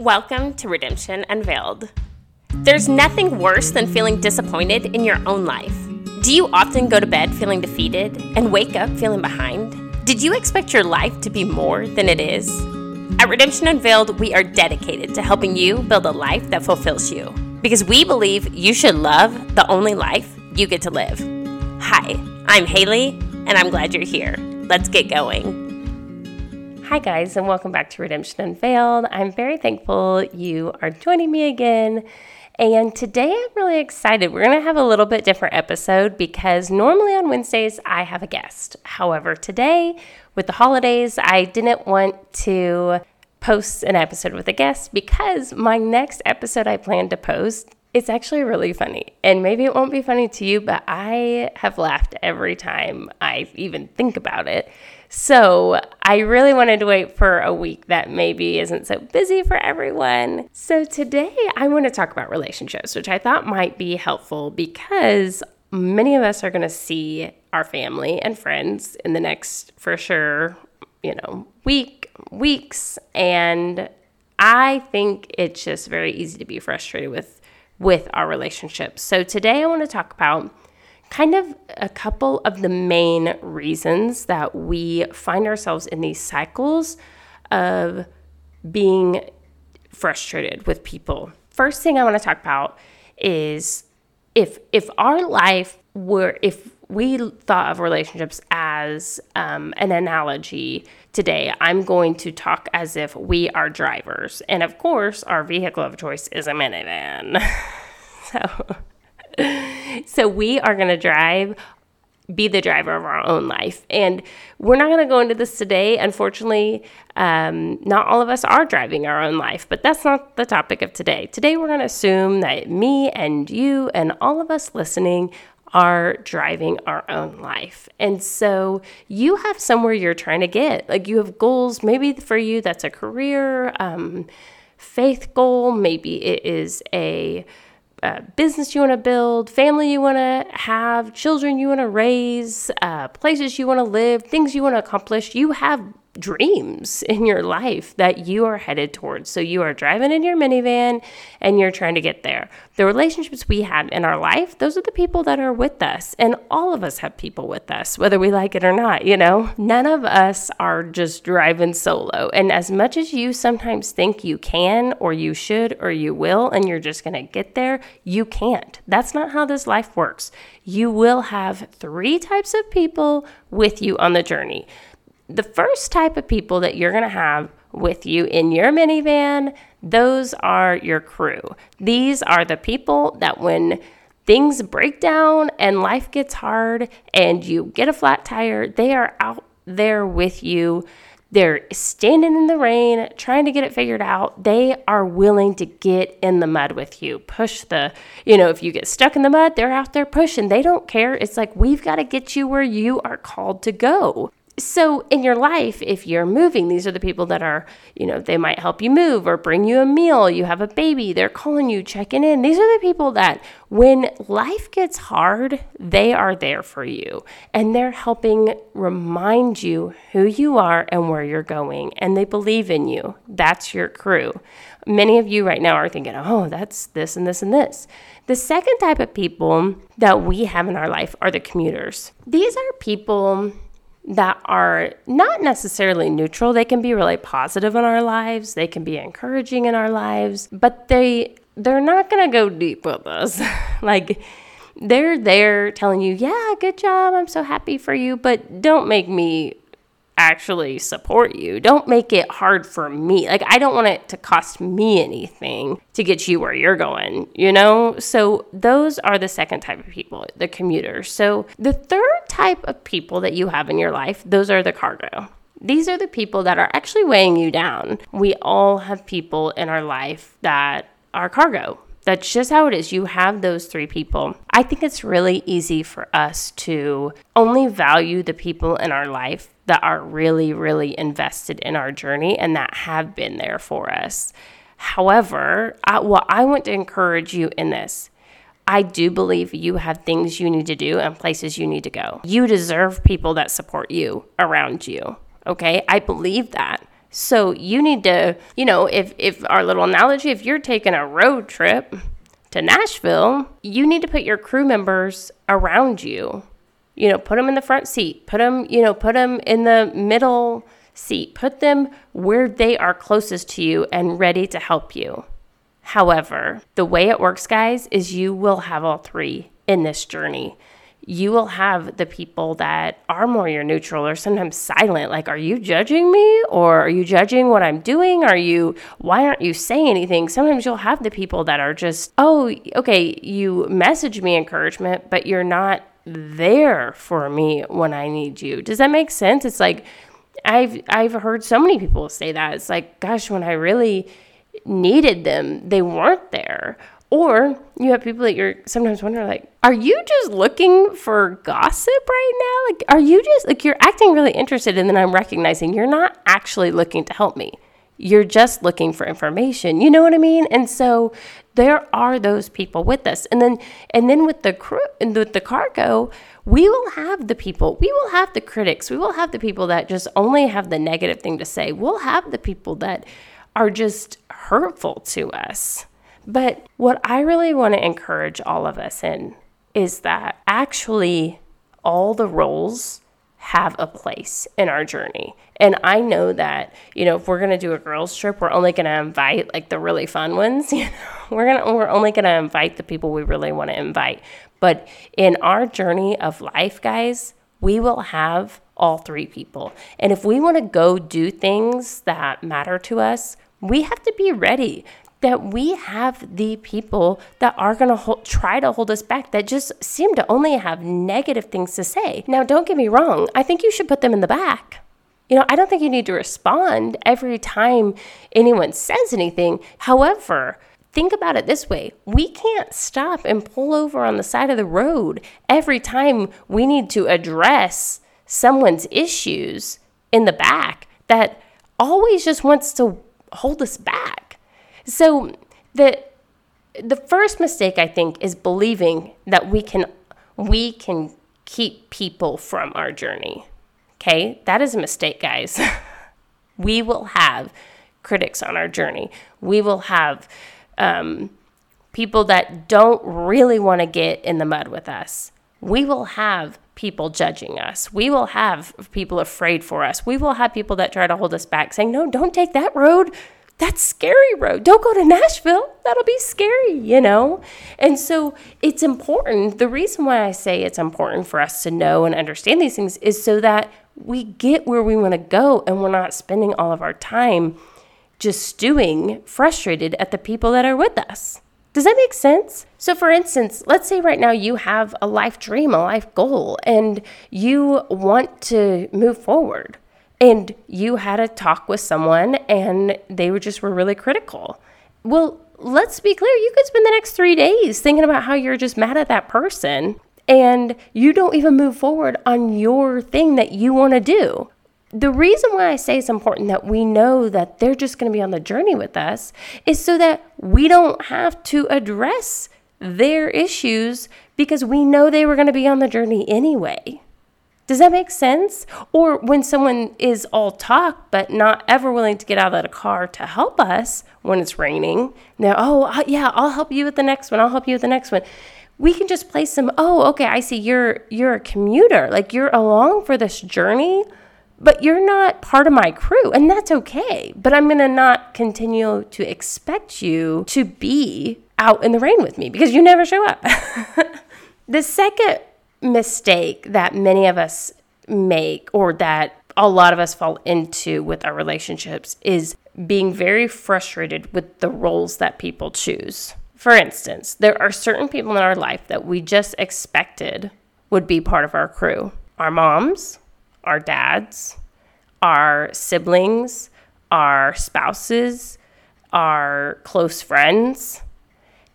Welcome to Redemption Unveiled. There's nothing worse than feeling disappointed in your own life. Do you often go to bed feeling defeated and wake up feeling behind? Did you expect your life to be more than it is? At Redemption Unveiled, we are dedicated to helping you build a life that fulfills you because we believe you should love the only life you get to live. Hi, I'm Haley, and I'm glad you're here. Let's get going. Hi, guys, and welcome back to Redemption Unveiled. I'm very thankful you are joining me again. And today I'm really excited. We're going to have a little bit different episode because normally on Wednesdays I have a guest. However, today with the holidays, I didn't want to post an episode with a guest because my next episode I plan to post it's actually really funny. And maybe it won't be funny to you, but I have laughed every time I even think about it. So I really wanted to wait for a week that maybe isn't so busy for everyone. So today I want to talk about relationships, which I thought might be helpful because many of us are going to see our family and friends in the next, for sure, you know, week, weeks. And I think it's just very easy to be frustrated with with our relationships. So today I want to talk about kind of a couple of the main reasons that we find ourselves in these cycles of being frustrated with people. First thing I want to talk about is if if our life were if we thought of relationships as um, an analogy today i'm going to talk as if we are drivers and of course our vehicle of choice is a minivan so so we are going to drive be the driver of our own life. And we're not going to go into this today. Unfortunately, um, not all of us are driving our own life, but that's not the topic of today. Today, we're going to assume that me and you and all of us listening are driving our own life. And so you have somewhere you're trying to get. Like you have goals, maybe for you, that's a career, um, faith goal, maybe it is a uh, business you want to build, family you want to have, children you want to raise, uh, places you want to live, things you want to accomplish. You have dreams in your life that you are headed towards. So you are driving in your minivan and you're trying to get there. The relationships we have in our life, those are the people that are with us. And all of us have people with us, whether we like it or not, you know? None of us are just driving solo. And as much as you sometimes think you can or you should or you will and you're just going to get there, you can't. That's not how this life works. You will have three types of people with you on the journey the first type of people that you're going to have with you in your minivan, those are your crew. These are the people that when things break down and life gets hard and you get a flat tire, they are out there with you. They're standing in the rain, trying to get it figured out. They are willing to get in the mud with you. Push the, you know, if you get stuck in the mud, they're out there pushing. They don't care. It's like, we've got to get you where you are called to go. So, in your life, if you're moving, these are the people that are, you know, they might help you move or bring you a meal. You have a baby, they're calling you, checking in. These are the people that, when life gets hard, they are there for you and they're helping remind you who you are and where you're going. And they believe in you. That's your crew. Many of you right now are thinking, oh, that's this and this and this. The second type of people that we have in our life are the commuters. These are people that are not necessarily neutral. They can be really positive in our lives, they can be encouraging in our lives, but they they're not going to go deep with us. like they're there telling you, "Yeah, good job. I'm so happy for you, but don't make me actually support you. Don't make it hard for me. Like, I don't want it to cost me anything to get you where you're going, you know? So, those are the second type of people, the commuters. So, the third type of people that you have in your life, those are the cargo. These are the people that are actually weighing you down. We all have people in our life that are cargo. That's just how it is. You have those three people. I think it's really easy for us to only value the people in our life that are really, really invested in our journey and that have been there for us. However, I, what I want to encourage you in this I do believe you have things you need to do and places you need to go. You deserve people that support you around you. Okay. I believe that. So you need to, you know, if if our little analogy, if you're taking a road trip to Nashville, you need to put your crew members around you. You know, put them in the front seat, put them, you know, put them in the middle seat, put them where they are closest to you and ready to help you. However, the way it works, guys, is you will have all three in this journey. You will have the people that are more your neutral or sometimes silent. Like, are you judging me or are you judging what I'm doing? Are you, why aren't you saying anything? Sometimes you'll have the people that are just, oh, okay, you message me encouragement, but you're not there for me when I need you. Does that make sense? It's like, I've I've heard so many people say that. It's like, gosh, when I really needed them, they weren't there. Or you have people that you're sometimes wondering, like, are you just looking for gossip right now? Like, are you just like you're acting really interested, and then I'm recognizing you're not actually looking to help me. You're just looking for information. You know what I mean? And so there are those people with us. And then and then with the crew and with the cargo, we will have the people, we will have the critics, we will have the people that just only have the negative thing to say. We'll have the people that are just hurtful to us. But what I really want to encourage all of us in is that actually all the roles have a place in our journey. And I know that, you know, if we're going to do a girls trip, we're only going to invite like the really fun ones, you know. We're going to we're only going to invite the people we really want to invite. But in our journey of life, guys, we will have all three people. And if we want to go do things that matter to us, we have to be ready that we have the people that are going to try to hold us back that just seem to only have negative things to say. Now, don't get me wrong, I think you should put them in the back. You know, I don't think you need to respond every time anyone says anything. However, think about it this way we can't stop and pull over on the side of the road every time we need to address someone's issues in the back that always just wants to hold us back. So the the first mistake I think is believing that we can we can keep people from our journey. Okay? That is a mistake, guys. we will have critics on our journey. We will have um, people that don't really want to get in the mud with us. We will have people judging us. We will have people afraid for us. We will have people that try to hold us back saying, no, don't take that road that's scary road. Don't go to Nashville. That'll be scary, you know? And so it's important. The reason why I say it's important for us to know and understand these things is so that we get where we want to go and we're not spending all of our time just stewing frustrated at the people that are with us. Does that make sense? So, for instance, let's say right now you have a life dream, a life goal, and you want to move forward and you had a talk with someone and they were just were really critical. Well, let's be clear, you could spend the next 3 days thinking about how you're just mad at that person and you don't even move forward on your thing that you want to do. The reason why I say it's important that we know that they're just going to be on the journey with us is so that we don't have to address their issues because we know they were going to be on the journey anyway. Does that make sense? Or when someone is all talk but not ever willing to get out of the car to help us when it's raining, they're, oh, yeah, I'll help you with the next one. I'll help you with the next one. We can just place them, oh, okay, I see you're you're a commuter. Like you're along for this journey, but you're not part of my crew, and that's okay. But I'm gonna not continue to expect you to be out in the rain with me because you never show up. the second mistake that many of us make or that a lot of us fall into with our relationships is being very frustrated with the roles that people choose. For instance, there are certain people in our life that we just expected would be part of our crew our moms, our dads, our siblings, our spouses, our close friends.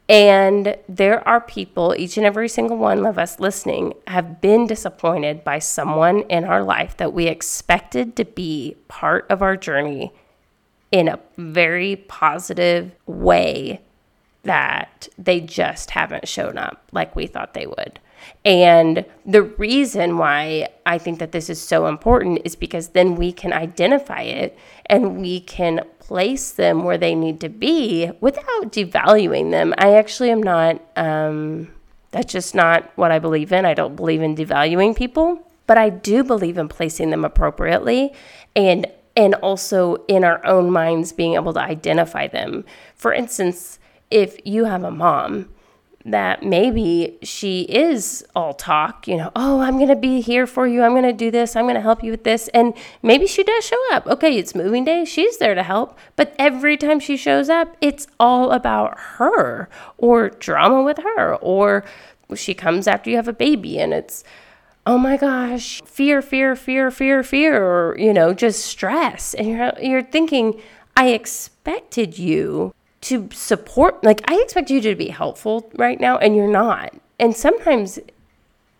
And there are people, each and every single one of us listening, have been disappointed by someone in our life that we expected to be part of our journey in a very positive way that they just haven't shown up like we thought they would. And the reason why I think that this is so important is because then we can identify it and we can place them where they need to be without devaluing them. I actually am not, um, that's just not what I believe in. I don't believe in devaluing people, but I do believe in placing them appropriately and and also in our own minds being able to identify them. For instance, if you have a mom that maybe she is all talk, you know, oh, I'm going to be here for you. I'm going to do this. I'm going to help you with this. And maybe she does show up. Okay, it's moving day. She's there to help. But every time she shows up, it's all about her or drama with her. Or she comes after you have a baby and it's, oh my gosh, fear, fear, fear, fear, fear, or, you know, just stress. And you're, you're thinking, I expected you to support like I expect you to be helpful right now and you're not. And sometimes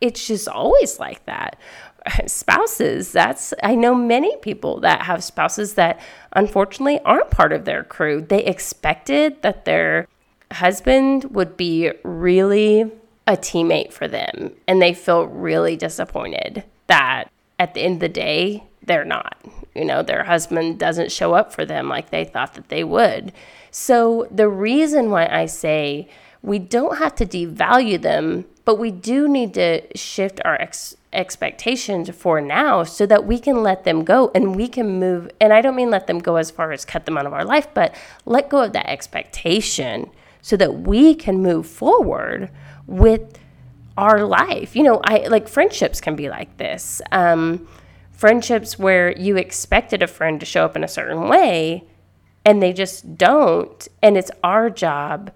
it's just always like that. Spouses, that's I know many people that have spouses that unfortunately aren't part of their crew. They expected that their husband would be really a teammate for them and they feel really disappointed that at the end of the day they're not. You know, their husband doesn't show up for them like they thought that they would. So, the reason why I say we don't have to devalue them, but we do need to shift our ex- expectations for now so that we can let them go and we can move. And I don't mean let them go as far as cut them out of our life, but let go of that expectation so that we can move forward with our life. You know, I like friendships can be like this. Um, friendships where you expected a friend to show up in a certain way and they just don't. And it's our job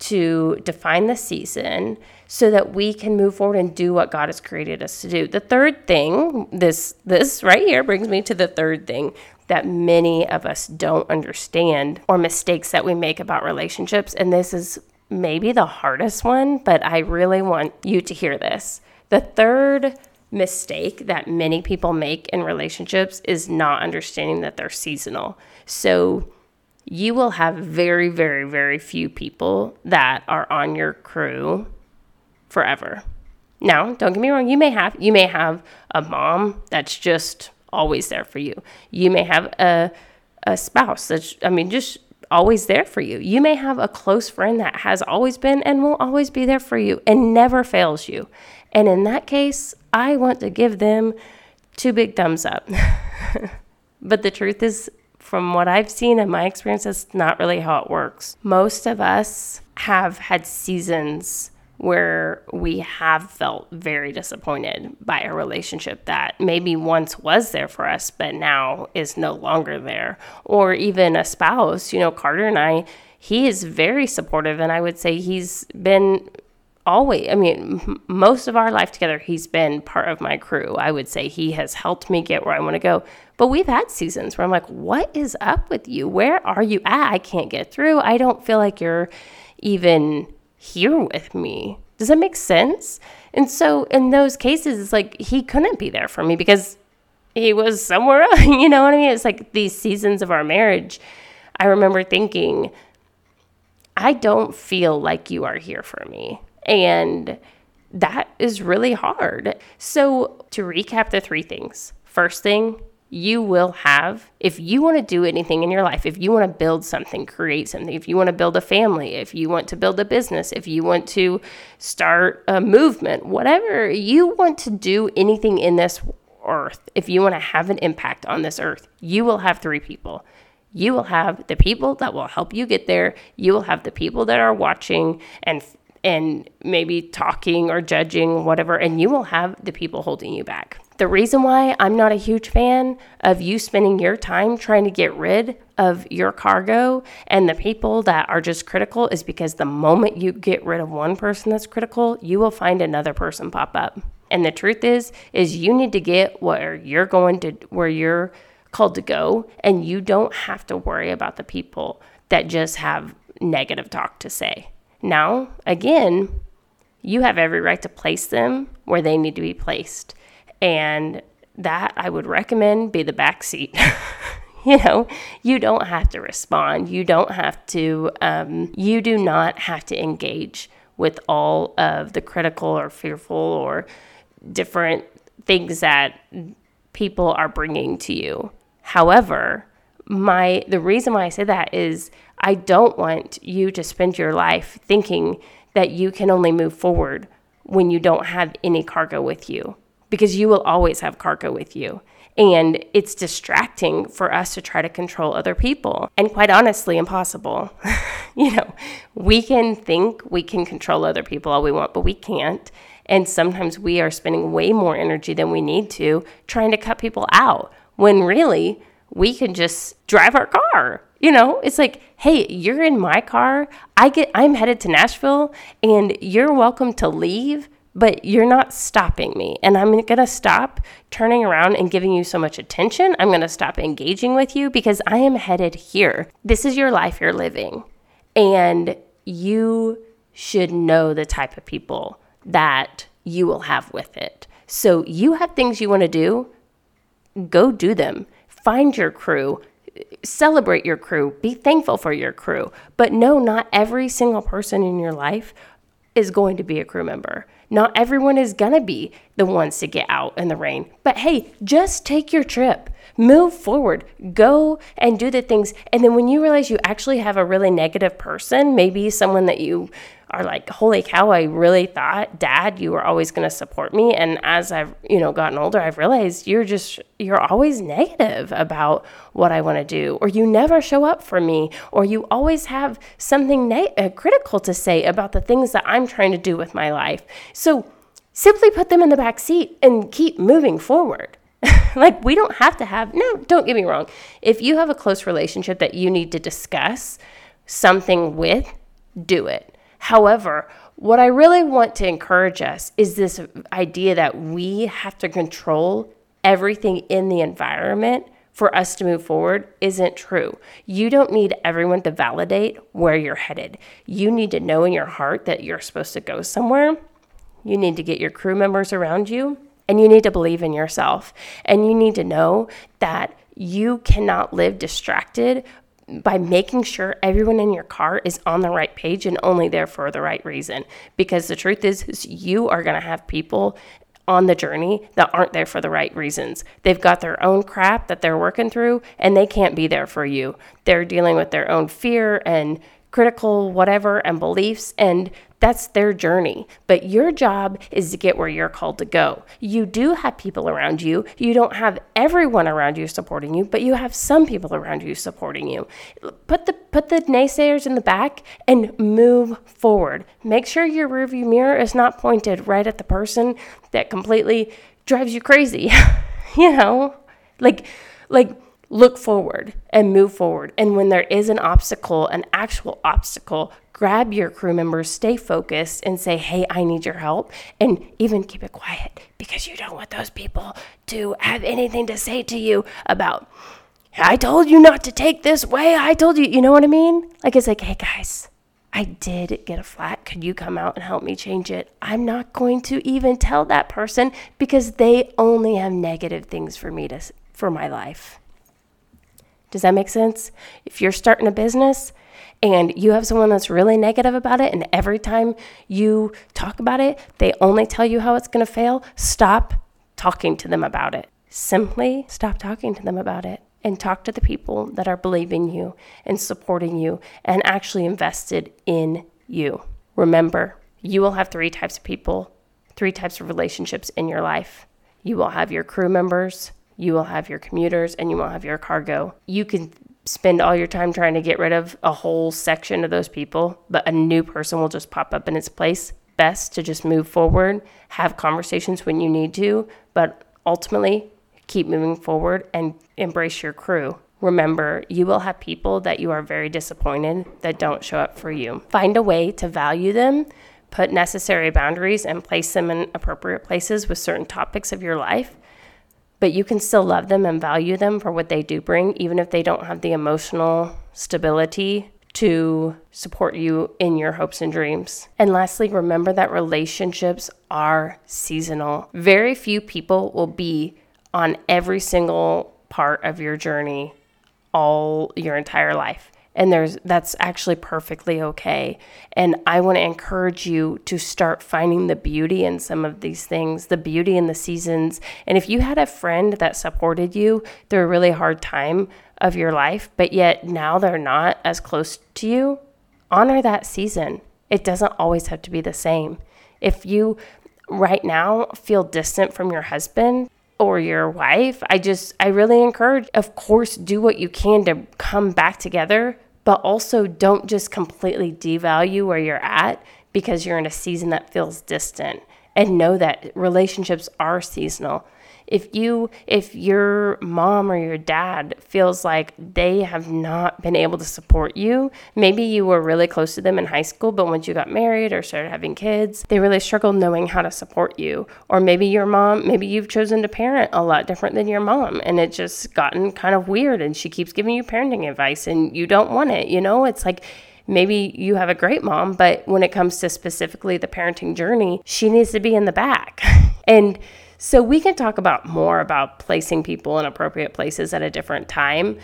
to define the season so that we can move forward and do what God has created us to do. The third thing, this this right here brings me to the third thing that many of us don't understand or mistakes that we make about relationships and this is maybe the hardest one, but I really want you to hear this. The third mistake that many people make in relationships is not understanding that they're seasonal. So you will have very, very, very few people that are on your crew forever. Now, don't get me wrong, you may have you may have a mom that's just always there for you. You may have a a spouse that's I mean just always there for you. You may have a close friend that has always been and will always be there for you and never fails you. And in that case, I want to give them two big thumbs up. but the truth is from what I've seen in my experience, that's not really how it works. Most of us have had seasons where we have felt very disappointed by a relationship that maybe once was there for us, but now is no longer there. Or even a spouse, you know, Carter and I, he is very supportive, and I would say he's been always i mean most of our life together he's been part of my crew. I would say he has helped me get where i want to go. But we've had seasons where i'm like what is up with you? Where are you at? I can't get through. I don't feel like you're even here with me. Does that make sense? And so in those cases it's like he couldn't be there for me because he was somewhere else you know what i mean? It's like these seasons of our marriage i remember thinking I don't feel like you are here for me. And that is really hard. So, to recap the three things first thing, you will have, if you want to do anything in your life, if you want to build something, create something, if you want to build a family, if you want to build a business, if you want to start a movement, whatever you want to do anything in this earth, if you want to have an impact on this earth, you will have three people. You will have the people that will help you get there. You will have the people that are watching and and maybe talking or judging, whatever, and you will have the people holding you back. The reason why I'm not a huge fan of you spending your time trying to get rid of your cargo and the people that are just critical is because the moment you get rid of one person that's critical, you will find another person pop up. And the truth is is you need to get where you're going to where you're called to go and you don't have to worry about the people that just have negative talk to say. Now, again, you have every right to place them where they need to be placed. And that I would recommend be the back seat. you know, you don't have to respond. You don't have to, um, you do not have to engage with all of the critical or fearful or different things that people are bringing to you. However, my the reason why I say that is I don't want you to spend your life thinking that you can only move forward when you don't have any cargo with you because you will always have cargo with you. And it's distracting for us to try to control other people, and quite honestly, impossible. you know, we can think we can control other people all we want, but we can't. And sometimes we are spending way more energy than we need to trying to cut people out when really we can just drive our car. You know, it's like, hey, you're in my car. I get I'm headed to Nashville and you're welcome to leave, but you're not stopping me. And I'm going to stop turning around and giving you so much attention. I'm going to stop engaging with you because I am headed here. This is your life you're living. And you should know the type of people that you will have with it. So you have things you want to do, go do them find your crew, celebrate your crew, be thankful for your crew. But no, not every single person in your life is going to be a crew member. Not everyone is going to be the ones to get out in the rain. But hey, just take your trip. Move forward. Go and do the things. And then when you realize you actually have a really negative person, maybe someone that you are like, holy cow, I really thought, Dad, you were always going to support me. And as I've, you know, gotten older, I've realized you're just, you're always negative about what I want to do, or you never show up for me, or you always have something uh, critical to say about the things that I'm trying to do with my life. So simply put them in the back seat and keep moving forward. like, we don't have to have, no, don't get me wrong. If you have a close relationship that you need to discuss something with, do it However, what I really want to encourage us is this idea that we have to control everything in the environment for us to move forward isn't true. You don't need everyone to validate where you're headed. You need to know in your heart that you're supposed to go somewhere. You need to get your crew members around you, and you need to believe in yourself. And you need to know that you cannot live distracted by making sure everyone in your car is on the right page and only there for the right reason. Because the truth is, is you are going to have people on the journey that aren't there for the right reasons. They've got their own crap that they're working through and they can't be there for you. They're dealing with their own fear and critical whatever and beliefs and that's their journey. But your job is to get where you're called to go. You do have people around you. You don't have everyone around you supporting you, but you have some people around you supporting you. Put the put the naysayers in the back and move forward. Make sure your rearview mirror is not pointed right at the person that completely drives you crazy. you know? Like like look forward and move forward. And when there is an obstacle, an actual obstacle, grab your crew members, stay focused, and say, Hey, I need your help. And even keep it quiet because you don't want those people to have anything to say to you about, I told you not to take this way. I told you, you know what I mean? Like, it's like, Hey, guys. I did get a flat. Could you come out and help me change it? I'm not going to even tell that person because they only have negative things for me to for my life. Does that make sense? If you're starting a business, and you have someone that's really negative about it, and every time you talk about it, they only tell you how it's going to fail, stop talking to them about it. Simply stop talking to them about it and talk to the people that are believing you and supporting you and actually invested in you. Remember, you will have three types of people, three types of relationships in your life. You will have your crew members, you will have your commuters, and you will have your cargo. You can spend all your time trying to get rid of a whole section of those people, but a new person will just pop up in its place. Best to just move forward, have conversations when you need to, but ultimately keep moving forward and embrace your crew. Remember, you will have people that you are very disappointed that don't show up for you. Find a way to value them, put necessary boundaries, and place them in appropriate places with certain topics of your life but you can still love them and value them for what they do bring, even if they don't have the emotional stability to support you in your hopes and dreams. And lastly, remember that relationships are seasonal. Very few people will be on every single part of your journey all your entire life. And there's that's actually perfectly okay. And i want to encourage you to start finding the beauty in some of these things the beauty in the seasons. And if you had a friend that supported you through a really hard time of your life but yet now they're not as close to you honor that season. It doesn't always have to be the same. If you right now feel distant from your husband or your wife, I just, I really encourage, of course, do what you can to come back together, but also don't just completely devalue where you're at because you're in a season that feels distant. And know that relationships are seasonal if you if your mom or your dad feels like they have not been able to support you maybe you were really close to them in high school but once you got married or started having kids they really struggled knowing how to support you or maybe your mom maybe you've chosen to parent a lot different than your mom and it's just gotten kind of weird and she keeps giving you parenting advice and you don't want it you know it's like maybe you have a great mom, but when it comes to specifically the parenting journey, she needs to be in the back. and so we can talk about more about placing people in appropriate places at a different time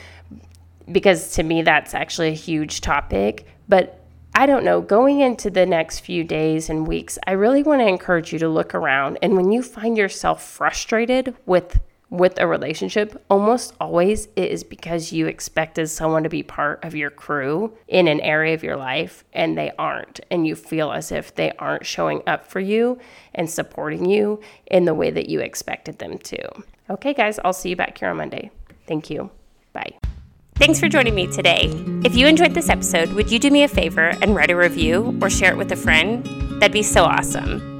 because to me that's actually a huge topic, but I don't know, going into the next few days and weeks, I really want to encourage you to look around and when you find yourself frustrated with with a relationship, almost always it is because you expected someone to be part of your crew in an area of your life and they aren't. And you feel as if they aren't showing up for you and supporting you in the way that you expected them to. Okay, guys, I'll see you back here on Monday. Thank you. Bye. Thanks for joining me today. If you enjoyed this episode, would you do me a favor and write a review or share it with a friend? That'd be so awesome.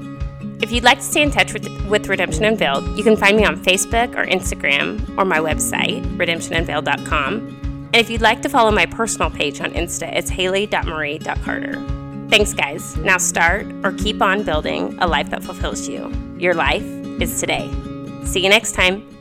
If you'd like to stay in touch with, with Redemption Unveiled, you can find me on Facebook or Instagram or my website, redemptionunveiled.com. And if you'd like to follow my personal page on Insta, it's haley.marie.carter. Thanks, guys. Now start or keep on building a life that fulfills you. Your life is today. See you next time.